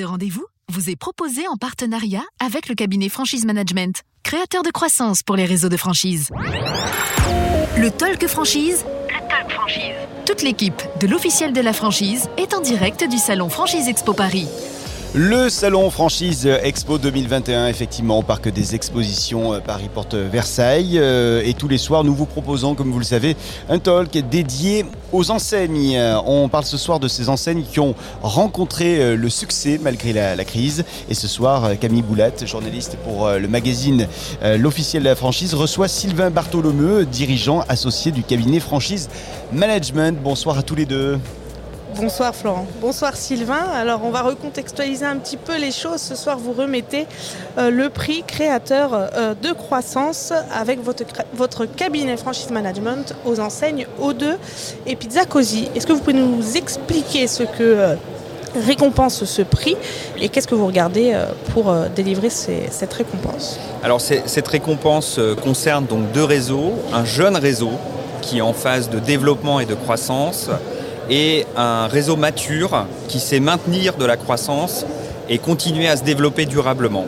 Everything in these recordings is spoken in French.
Ce rendez-vous vous est proposé en partenariat avec le cabinet Franchise Management, créateur de croissance pour les réseaux de franchise. Le Talk Franchise. Le Talk Franchise. Toute l'équipe de l'officiel de la franchise est en direct du salon Franchise Expo Paris. Le salon franchise Expo 2021, effectivement, au parc des expositions euh, Paris Porte Versailles. Euh, et tous les soirs, nous vous proposons, comme vous le savez, un talk dédié aux enseignes. On parle ce soir de ces enseignes qui ont rencontré euh, le succès malgré la, crise. Et ce soir, Camille Boulat, journaliste pour le magazine L'officiel de la franchise, reçoit Sylvain Bartholomeu, dirigeant associé du cabinet Franchise Management. Bonsoir à tous les deux. Bonsoir Florent. Bonsoir Sylvain. Alors on va recontextualiser un petit peu les choses. Ce soir vous remettez euh, le prix créateur euh, de croissance avec votre, cabinet franchise management aux enseignes O2 et Pizza Cosi. Est-ce que vous pouvez nous expliquer ce que euh, récompense ce prix et qu'est-ce que vous regardez pour délivrer cette récompense? Alors cette récompense concerne donc deux réseaux. Un jeune réseau qui est en phase de développement et de croissance et un réseau mature qui sait maintenir de la croissance et continuer à se développer durablement.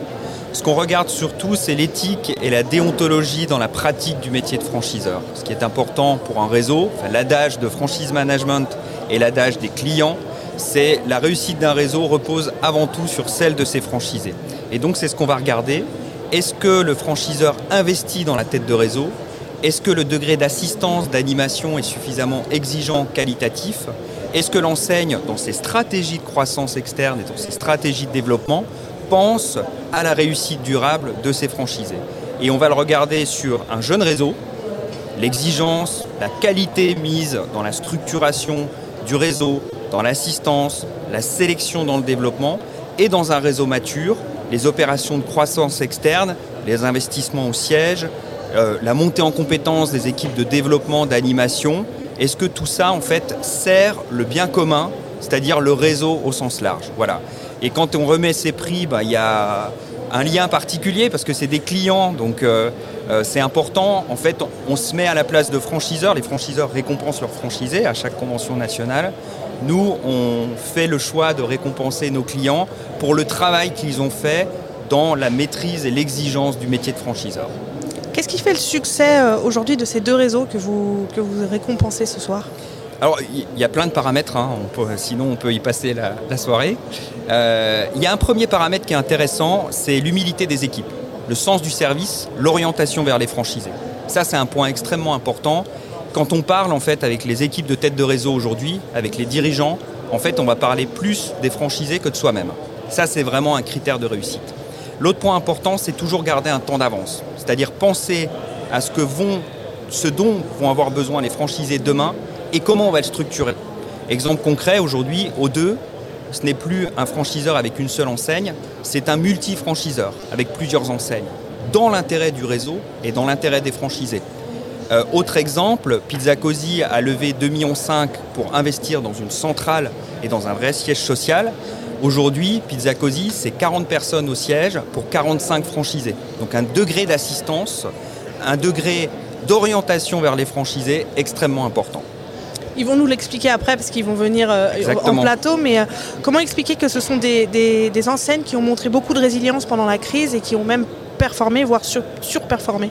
Ce qu'on regarde surtout, c'est l'éthique et la déontologie dans la pratique du métier de franchiseur. Ce qui est important pour un réseau, l'adage de franchise management et l'adage des clients, c'est la réussite d'un réseau repose avant tout sur celle de ses franchisés. Et donc c'est ce qu'on va regarder. Est-ce que le franchiseur investit dans la tête de réseau? Est-ce que le degré d'assistance, d'animation est suffisamment exigeant, qualitatif? Est-ce que l'enseigne, dans ses stratégies de croissance externe et dans ses stratégies de développement, pense à la réussite durable de ses franchisés? Et on va le regarder sur un jeune réseau, l'exigence, la qualité mise dans la structuration du réseau, dans l'assistance, la sélection dans le développement, et dans un réseau mature, les opérations de croissance externe, les investissements au siège, euh, la montée en compétence des équipes de développement, d'animation, est-ce que tout ça en fait sert le bien commun, c'est-à-dire le réseau au sens large? Voilà. Et quand on remet ces prix, bah, il y a un lien particulier parce que c'est des clients, donc euh, euh, c'est important. En fait, on se met à la place de franchiseurs. Les franchiseurs récompensent leurs franchisés à chaque convention nationale. Nous, on fait le choix de récompenser nos clients pour le travail qu'ils ont fait dans la maîtrise et l'exigence du métier de franchiseur. Qu'est-ce qui fait le succès euh, aujourd'hui de ces deux réseaux que vous, que vous récompensez ce soir? Alors, il y a plein de paramètres, hein. sinon on peut y passer la, soirée. Euh, il y a un premier paramètre qui est intéressant, c'est l'humilité des équipes, le sens du service, l'orientation vers les franchisés. Ça, c'est un point extrêmement important. Quand on parle en fait avec les équipes de tête de réseau aujourd'hui, avec les dirigeants, en fait, on va parler plus des franchisés que de soi-même. Ça, c'est vraiment un critère de réussite. L'autre point important, c'est toujours garder un temps d'avance, c'est-à-dire penser à ce, que vont, ce dont vont avoir besoin les franchisés demain et comment on va le structurer. Exemple concret, aujourd'hui, O2, ce n'est plus un franchiseur avec une seule enseigne, c'est un multi-franchiseur avec plusieurs enseignes, dans l'intérêt du réseau et dans l'intérêt des franchisés. Euh, autre exemple, Pizza Cosi a levé 2,5 millions pour investir dans une centrale et dans un vrai siège social. Aujourd'hui, Pizza Cosi, c'est 40 personnes au siège pour 45 franchisés. Donc un degré d'assistance, un degré d'orientation vers les franchisés extrêmement important. Ils vont nous l'expliquer après parce qu'ils vont venir euh, en plateau, mais euh, comment expliquer que ce sont des, enseignes qui ont montré beaucoup de résilience pendant la crise et qui ont même performé, voire surperformé?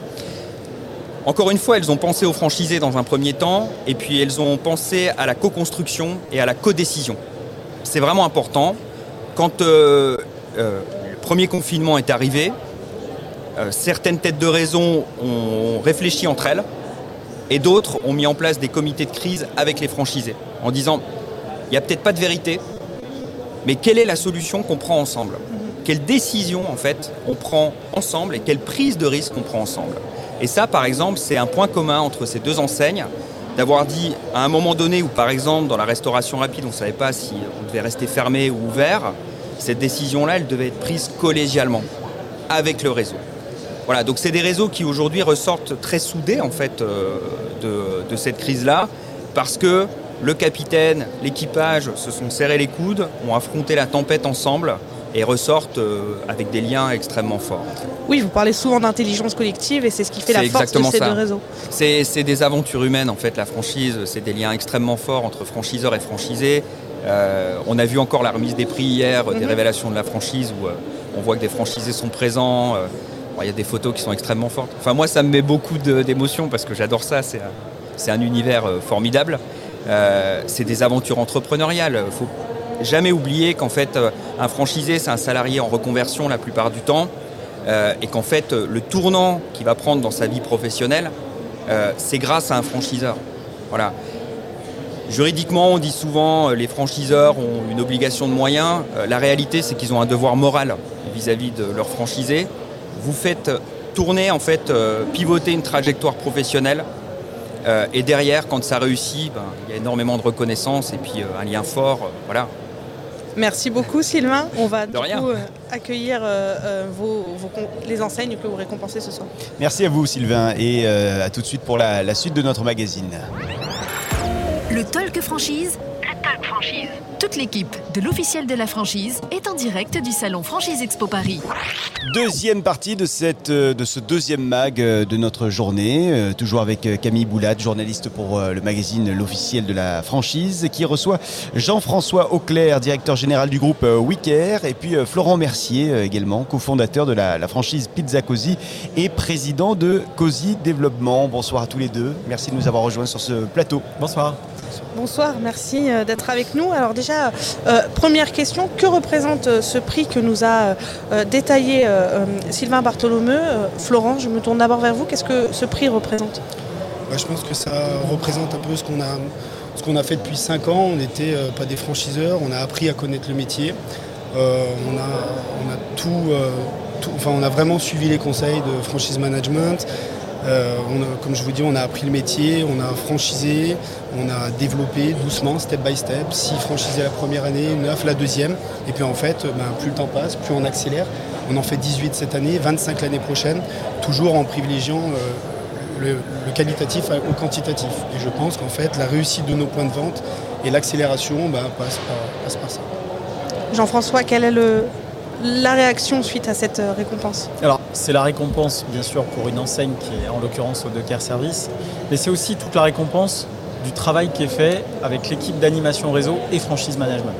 Encore une fois, elles ont pensé aux franchisés dans un premier temps, et puis elles ont pensé à la co-construction et à la co-décision. C'est vraiment important. Quand euh, euh, le premier confinement est arrivé, euh, certaines têtes de raison ont réfléchi entre elles et d'autres ont mis en place des comités de crise avec les franchisés en disant il n'y a peut-être pas de vérité, mais quelle est la solution qu'on prend ensemble? Quelle décision en fait on prend ensemble et quelle prise de risque on prend ensemble? Et ça par exemple c'est un point commun entre ces deux enseignes d'avoir dit à un moment donné où par exemple dans la restauration rapide on ne savait pas si on devait rester fermé ou ouvert, cette décision-là elle devait être prise collégialement avec le réseau. Voilà, donc c'est des réseaux qui aujourd'hui ressortent très soudés en fait euh, de, de cette crise-là parce que le capitaine, l'équipage se sont serrés les coudes, ont affronté la tempête ensemble et ressortent euh, avec des liens extrêmement forts. Oui, vous parlez souvent d'intelligence collective et c'est ce qui fait la force de ces deux réseaux. C'est des aventures humaines en fait, la franchise, c'est des liens extrêmement forts entre franchiseurs et franchisés. on a vu encore la remise des prix hier, des Mhm. révélations de la franchise où on voit que des franchisés sont présents. il y a des photos qui sont extrêmement fortes. Enfin, moi, ça me met beaucoup d'émotions parce que j'adore ça. C'est un, univers euh, formidable. Euh, c'est des aventures entrepreneuriales. Faut jamais oublier qu'en fait, euh, un franchisé, c'est un salarié en reconversion la plupart du temps. euh, et qu'en fait, euh, le tournant qu'il va prendre dans sa vie professionnelle, c'est grâce à un franchiseur. Voilà. Juridiquement, on dit souvent les franchiseurs ont une obligation de moyens. La réalité, c'est qu'ils ont un devoir moral vis-à-vis de leurs franchisés. Vous faites tourner, en fait, pivoter une trajectoire professionnelle. Et derrière, quand ça réussit, ben, il y a énormément de reconnaissance et puis un lien fort. voilà. Merci beaucoup Sylvain. On va du coup euh, accueillir euh, euh, vos, les enseignes que vous récompensez ce soir. Merci à vous Sylvain et euh, à tout de suite pour la, la suite de notre magazine. Le Talk Franchise. Le Talk Franchise. Toute l'équipe de l'officiel de la franchise est en direct du salon Franchise Expo Paris. Deuxième partie de, cette, euh, de ce deuxième mag euh, de notre journée, euh, toujours avec Camille Boulat, journaliste pour le magazine L'officiel de la franchise, qui reçoit Jean-François Auclair, directeur général du groupe Wicker, et puis Florent Mercier également, cofondateur de la, la franchise Pizza Cozy et président de Cozy Développement. Bonsoir à tous les deux, merci de nous avoir rejoints sur ce plateau. Bonsoir. Bonsoir, merci euh, d'être avec nous. Alors déjà, euh, première question, que représente euh, ce prix que nous a détaillé Sylvain Bartholomeu Florent, je me tourne d'abord vers vous. Qu'est-ce que ce prix représente? Bah, je pense que ça représente un peu ce qu'on a, a fait depuis 5 ans. On n'était pas des franchiseurs, on a appris à connaître le métier. On, a, tout- enfin, on a vraiment suivi les conseils de franchise management. Euh, comme je vous dis, on a appris le métier, on a franchisé, on a développé doucement, step by step. Si franchisé la première année, 9 la deuxième. Et puis en fait, ben, plus le temps passe, plus on accélère. On en fait 18 cette année, 25 l'année prochaine, toujours en privilégiant euh, le, qualitatif au quantitatif. Et je pense qu'en fait, la réussite de nos points de vente et l'accélération ben, passe, par, ça. Jean-François, quelle est le- la réaction suite à cette euh, récompense Alors, c'est la récompense, bien sûr, pour une enseigne qui est en l'occurrence au Docker Service, mais c'est aussi toute la récompense du travail qui est fait avec l'équipe d'animation réseau et franchise management.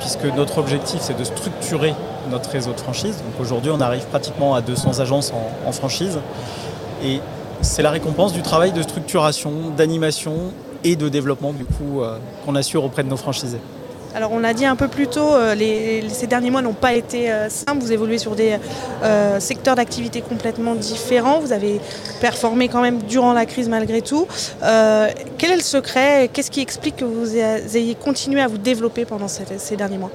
Puisque notre objectif, c'est de structurer notre réseau de franchise. Donc aujourd'hui, on arrive pratiquement à 200 agences en, franchise. Et c'est la récompense du travail de structuration, d'animation et de développement, du coup, euh, qu'on assure auprès de nos franchisés. Alors on a dit un peu plus tôt, euh, ces derniers mois n'ont pas été euh, simples, vous évoluez sur des euh, secteurs d'activité complètement différents, vous avez performé quand même durant la crise malgré tout. Quel est le secret Qu'est-ce qui explique que vous ayez continué à vous développer pendant ces derniers mois?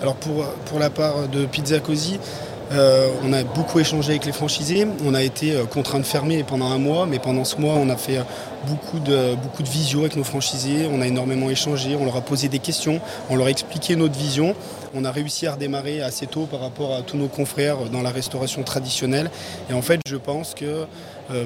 Alors pour, pour la part de Pizza Cozy, euh, on a beaucoup échangé avec les franchisés. On a été euh, contraint de fermer pendant un mois, mais pendant ce mois, on a fait euh, beaucoup de, beaucoup visio avec nos franchisés. On a énormément échangé, on leur a posé des questions, on leur a expliqué notre vision. On a réussi à redémarrer assez tôt par rapport à tous nos confrères dans la restauration traditionnelle. Et en fait, je pense que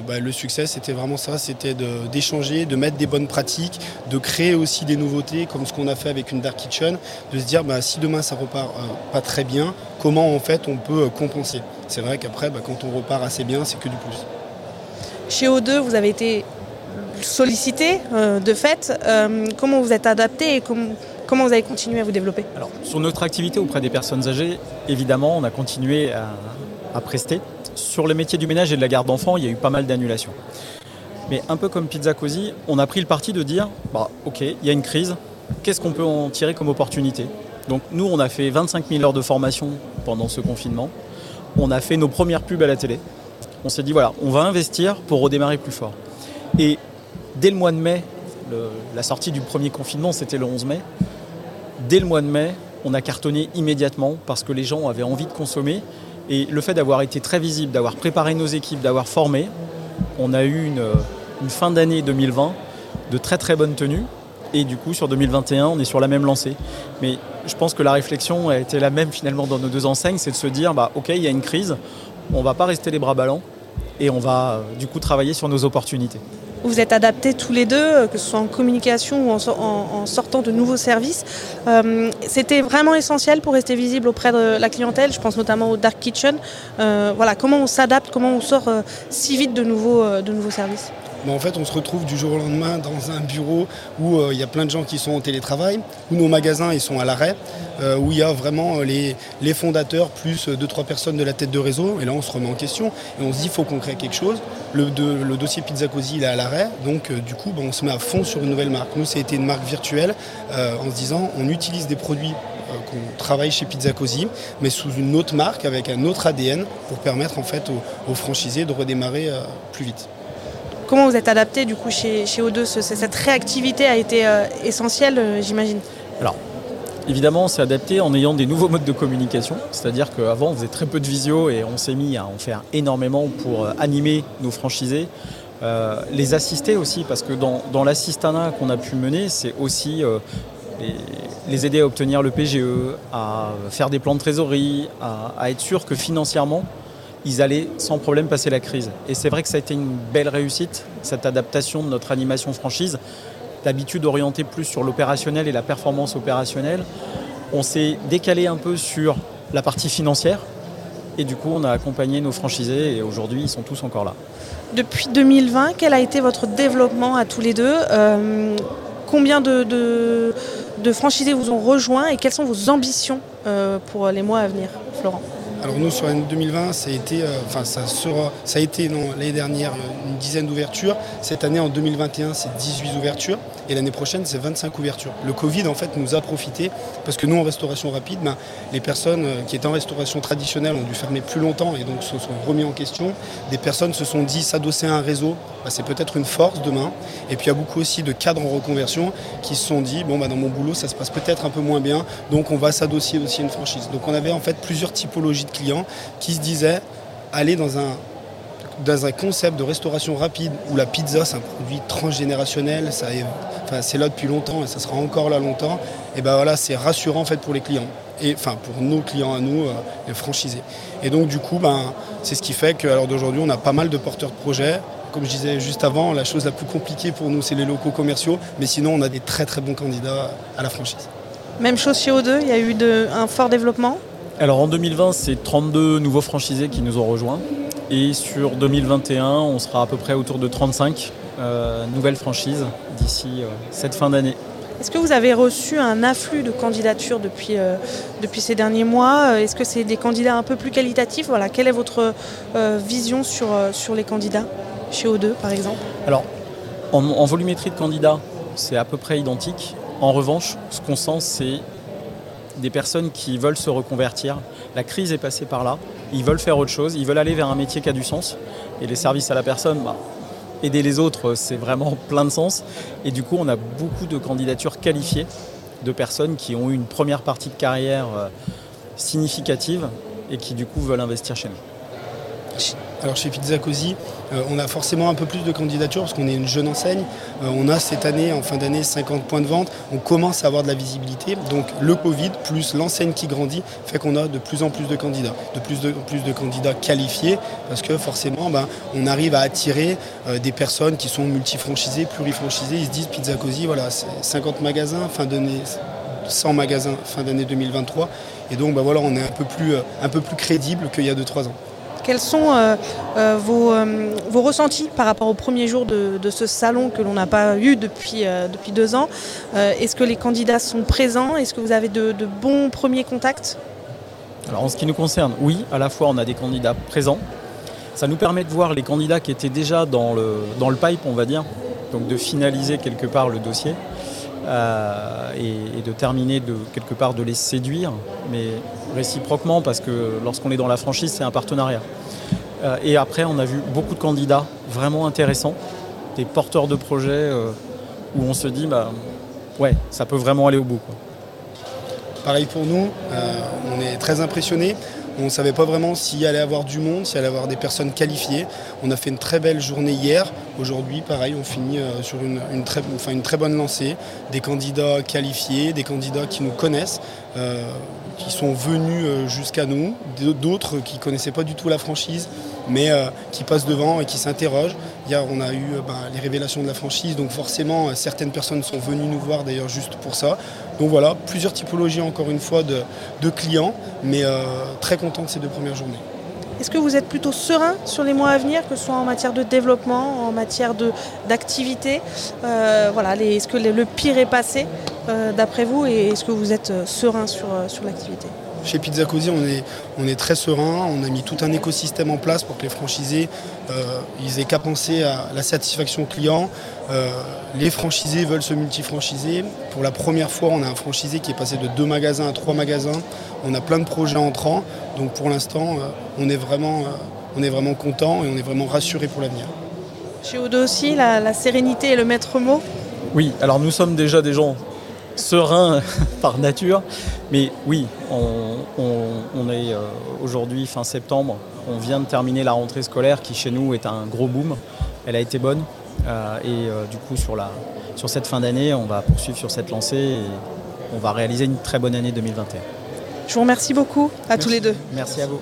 bah, le succès, c'était vraiment ça, c'était d'échanger, de, mettre des bonnes pratiques, de créer aussi des nouveautés, comme ce qu'on a fait avec une Dark Kitchen, de se dire bah, si demain ça repart pas très bien, comment en fait on peut euh, compenser. C'est vrai qu'après, bah, quand on repart assez bien, c'est que du plus. Chez O2, vous avez été sollicité euh, de fait. Euh, comment vous êtes adapté et com- comment vous avez continué à vous développer? Alors, sur notre activité auprès des personnes âgées, évidemment, on a continué à, à prester. Sur les métiers du ménage et de la garde d'enfants, il y a eu pas mal d'annulations. Mais un peu comme Pizza Cozy, on a pris le parti de dire bah, ok, il y a une crise, qu'est-ce qu'on peut en tirer comme opportunité? Donc, nous, on a fait 25 000 heures de formation pendant ce confinement. On a fait nos premières pubs à la télé. On s'est dit voilà, on va investir pour redémarrer plus fort. Et dès le mois de mai, la sortie du premier confinement, c'était le 11 mai. Dès le mois de mai, on a cartonné immédiatement parce que les gens avaient envie de consommer. Et le fait d'avoir été très visible, d'avoir préparé nos équipes, d'avoir formé, on a eu une, une fin d'année 2020 de très très bonne tenue. Et du coup, sur 2021, on est sur la même lancée. Mais je pense que la réflexion a été la même finalement dans nos deux enseignes, c'est de se dire, bah, ok, il y a une crise, on va pas rester les bras ballants et on va euh, du coup travailler sur nos opportunités. Vous êtes adaptés tous les deux, euh, que ce soit en communication ou en, so- en- en sortant de nouveaux services. Euh, C'était vraiment essentiel pour rester visible auprès de la clientèle. Je pense notamment au Dark Kitchen. Voilà, comment on s'adapte, comment on sort si vite de de nouveaux services? En fait, on se retrouve du jour au lendemain dans un bureau où il y a plein de gens qui sont en télétravail, où nos magasins sont à l'arrêt, où il y a vraiment les, les fondateurs plus deux trois personnes de la tête de réseau. Et là, on se remet en question et on se dit il faut qu'on crée quelque chose. Le, dossier Pizza Cozy est à l'arrêt, donc du coup, ben, on se met à fond sur une nouvelle marque. Nous, été une marque virtuelle en se disant on utilise des produits euh, qu'on travaille chez Pizza Cozy, mais sous une autre marque, avec un autre ADN, pour permettre en fait aux, franchisés de redémarrer euh, plus vite. Comment vous êtes adapté du coup chez, chez O2 Cette réactivité a été euh, essentielle, j'imagine Alors, évidemment, on s'est adapté en ayant des nouveaux modes de communication. C'est-à-dire qu'avant, on faisait très peu de visio et on s'est mis à en faire énormément pour animer nos franchisés. les assister aussi, parce que dans, dans l'assistanat qu'on a pu mener, c'est aussi les, aider à obtenir le PGE, à faire des plans de trésorerie, à, être sûr que financièrement, ils allaient sans problème passer la crise. Et c'est vrai que ça a été une belle réussite, cette adaptation de notre animation franchise, d'habitude orientée plus sur l'opérationnel et la performance opérationnelle. On s'est décalé un peu sur la partie financière, et du coup, on a accompagné nos franchisés et aujourd'hui, ils sont tous encore là. Depuis 2020, quel a été votre développement à tous les deux? Euh, Combien de, franchisés vous ont rejoint et quelles sont vos ambitions euh, pour les mois à venir, Florent? Alors nous sur l'année 2020, ça a été, euh, enfin ça sera, l'année dernière une dizaine d'ouvertures. Cette année en 2021, c'est 18 ouvertures et l'année prochaine, c'est 25 ouvertures. Le Covid en fait nous a profité parce que nous en restauration rapide, ben, les personnes euh, qui étaient en restauration traditionnelle ont dû fermer plus longtemps et donc se sont remis en question. Des personnes se sont dit s'adosser à un réseau, ben, c'est peut-être une force demain. Et puis il y a beaucoup aussi de cadres en reconversion qui se sont dit bon bah dans mon boulot ça se passe peut-être un peu moins bien, donc on va s'adosser aussi à une franchise. Donc on avait en fait plusieurs typologies clients qui se disaient aller dans un, dans un concept de restauration rapide où la pizza c'est un produit transgénérationnel, ça enfin, c'est là depuis longtemps et ça sera encore là longtemps, et ben voilà c'est rassurant en fait pour les clients et enfin pour nos clients à nous, euh, les franchisés. Et donc du coup ben, c'est ce qui fait qu'à l'heure d'aujourd'hui on a pas mal de porteurs de projets. Comme je disais juste avant, la chose la plus compliquée pour nous c'est les locaux commerciaux, mais sinon on a des très très bons candidats à la franchise. Même chose chez O2, il y a eu de, un fort développement? Alors en 2020, c'est 32 nouveaux franchisés qui nous ont rejoints. Et sur 2021, on sera à peu près autour de 35 euh, nouvelles franchises d'ici euh, cette fin d'année. Est-ce que vous avez reçu un afflux de candidatures depuis, euh, depuis ces derniers mois? Est-ce que c'est des candidats un peu plus qualitatifs? Voilà, Quelle est votre vision sur, sur les candidats? Chez O2 par exemple Alors, en volumétrie de candidats, c'est à peu près identique. En revanche, ce qu'on sent, c'est des personnes qui veulent se reconvertir. La crise est passée par là. Ils veulent faire autre chose. Ils veulent aller vers un métier qui a du sens. Et les services à la personne, bah, aider les autres, c'est vraiment plein de sens. Et du coup, on a beaucoup de candidatures qualifiées de personnes qui ont eu une première partie de carrière euh, significative et qui du coup veulent investir chez nous. Alors chez Pizza Cozy, euh, on a forcément un peu plus de candidatures parce qu'on est une jeune enseigne. Euh, on a cette année, en fin d'année, 50 points de vente. On commence à avoir de la visibilité. Donc le Covid plus l'enseigne qui grandit fait qu'on a de plus en plus de candidats, de plus de, plus de candidats qualifiés parce que forcément, ben, on arrive à attirer euh, des personnes qui sont multifranchisées, plurifranchisées. Ils se disent Pizza Cozy, voilà, c'est 50 magasins, fin d'année 100 magasins fin d'année 2023. Et donc ben voilà, on est un peu plus, un peu plus crédible qu'il y a 2-3 ans. Quels sont euh, euh, euh, vos, ressentis par rapport au premier jour de, ce salon que l'on n'a pas eu depuis, depuis deux ans Est-ce que les candidats sont présents? Est-ce que vous avez de, bons premiers contacts? Alors en ce qui nous concerne, oui, à la fois on a des candidats présents. Ça nous permet de voir les candidats qui étaient déjà dans le, dans le pipe, on va dire, donc de finaliser quelque part le dossier. Et, de terminer de quelque part de les séduire, mais réciproquement parce que lorsqu'on est dans la franchise, c'est un partenariat. Euh, et après, on a vu beaucoup de candidats vraiment intéressants, des porteurs de projets euh, où on se dit, bah, ouais, ça peut vraiment aller au bout. Pareil pour nous, euh, on est très impressionnés. On ne savait pas vraiment s'il allait avoir du monde, s'il allait avoir des personnes qualifiées. On a fait une très belle journée hier. Aujourd'hui, pareil, on finit sur une, très, bonne lancée. Des candidats qualifiés, des candidats qui nous connaissent qui sont venus euh, jusqu'à nous, d'autres qui ne connaissaient pas du tout la franchise, mais euh, qui passent devant et qui s'interrogent. Hier, on a eu euh, bah, les révélations de la franchise, donc forcément, certaines personnes sont venues nous voir d'ailleurs juste pour ça. Donc voilà, plusieurs typologies encore une fois de, clients, mais très content de ces deux premières journées. Est-ce que vous êtes plutôt serein sur les mois à venir, que ce soit en matière de développement, en matière d'activité voilà, Est-ce que le pire est passé d'après vous et est-ce que vous êtes serein sur l'activité? Chez Pizza Cozy, on est, on est très serein. On a mis tout un écosystème en place pour que les franchisés euh, ils aient qu'à penser à la satisfaction client. Euh, les franchisés veulent se multifranchiser. Pour la première fois, on a un franchisé qui est passé de deux magasins à trois magasins. On a plein de projets entrants. Donc pour l'instant, euh, on est vraiment, on est vraiment content et on est vraiment rassuré pour l'avenir. Chez Odo aussi, la, la sérénité est le maître mot? Oui, alors nous sommes déjà des gens serein par nature. Mais oui, on, est euh, aujourd'hui fin septembre. On vient de terminer la rentrée scolaire qui chez nous est un gros boom. Elle a été bonne. Euh, et euh, du coup, sur, la, sur cette fin d'année, on va poursuivre sur cette lancée et on va réaliser une très bonne année 2021. Je vous remercie beaucoup à tous les deux. Merci à vous.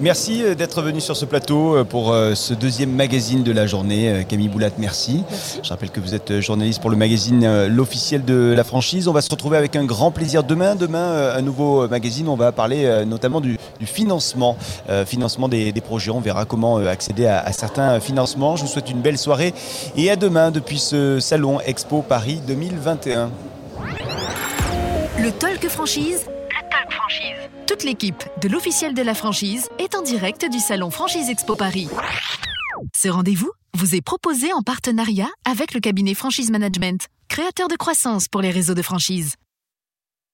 Merci euh, d'être venu sur ce plateau euh, pour euh, ce deuxième magazine de la journée. Camille Boulat, merci. Je rappelle que vous êtes journaliste pour le magazine L'officiel de la franchise. On va se retrouver avec un grand plaisir demain. Demain, un nouveau magazine. On va parler notamment du, financement, financement des, projets. On verra comment accéder à, certains financements. Je vous souhaite une belle soirée et à demain depuis ce salon Expo Paris 2021. Le Talk Franchise. Toute l'équipe de l'officiel de la franchise est en direct du salon Franchise Expo Paris. Ce rendez-vous vous est proposé en partenariat avec le cabinet Franchise Management, créateur de croissance pour les réseaux de franchise.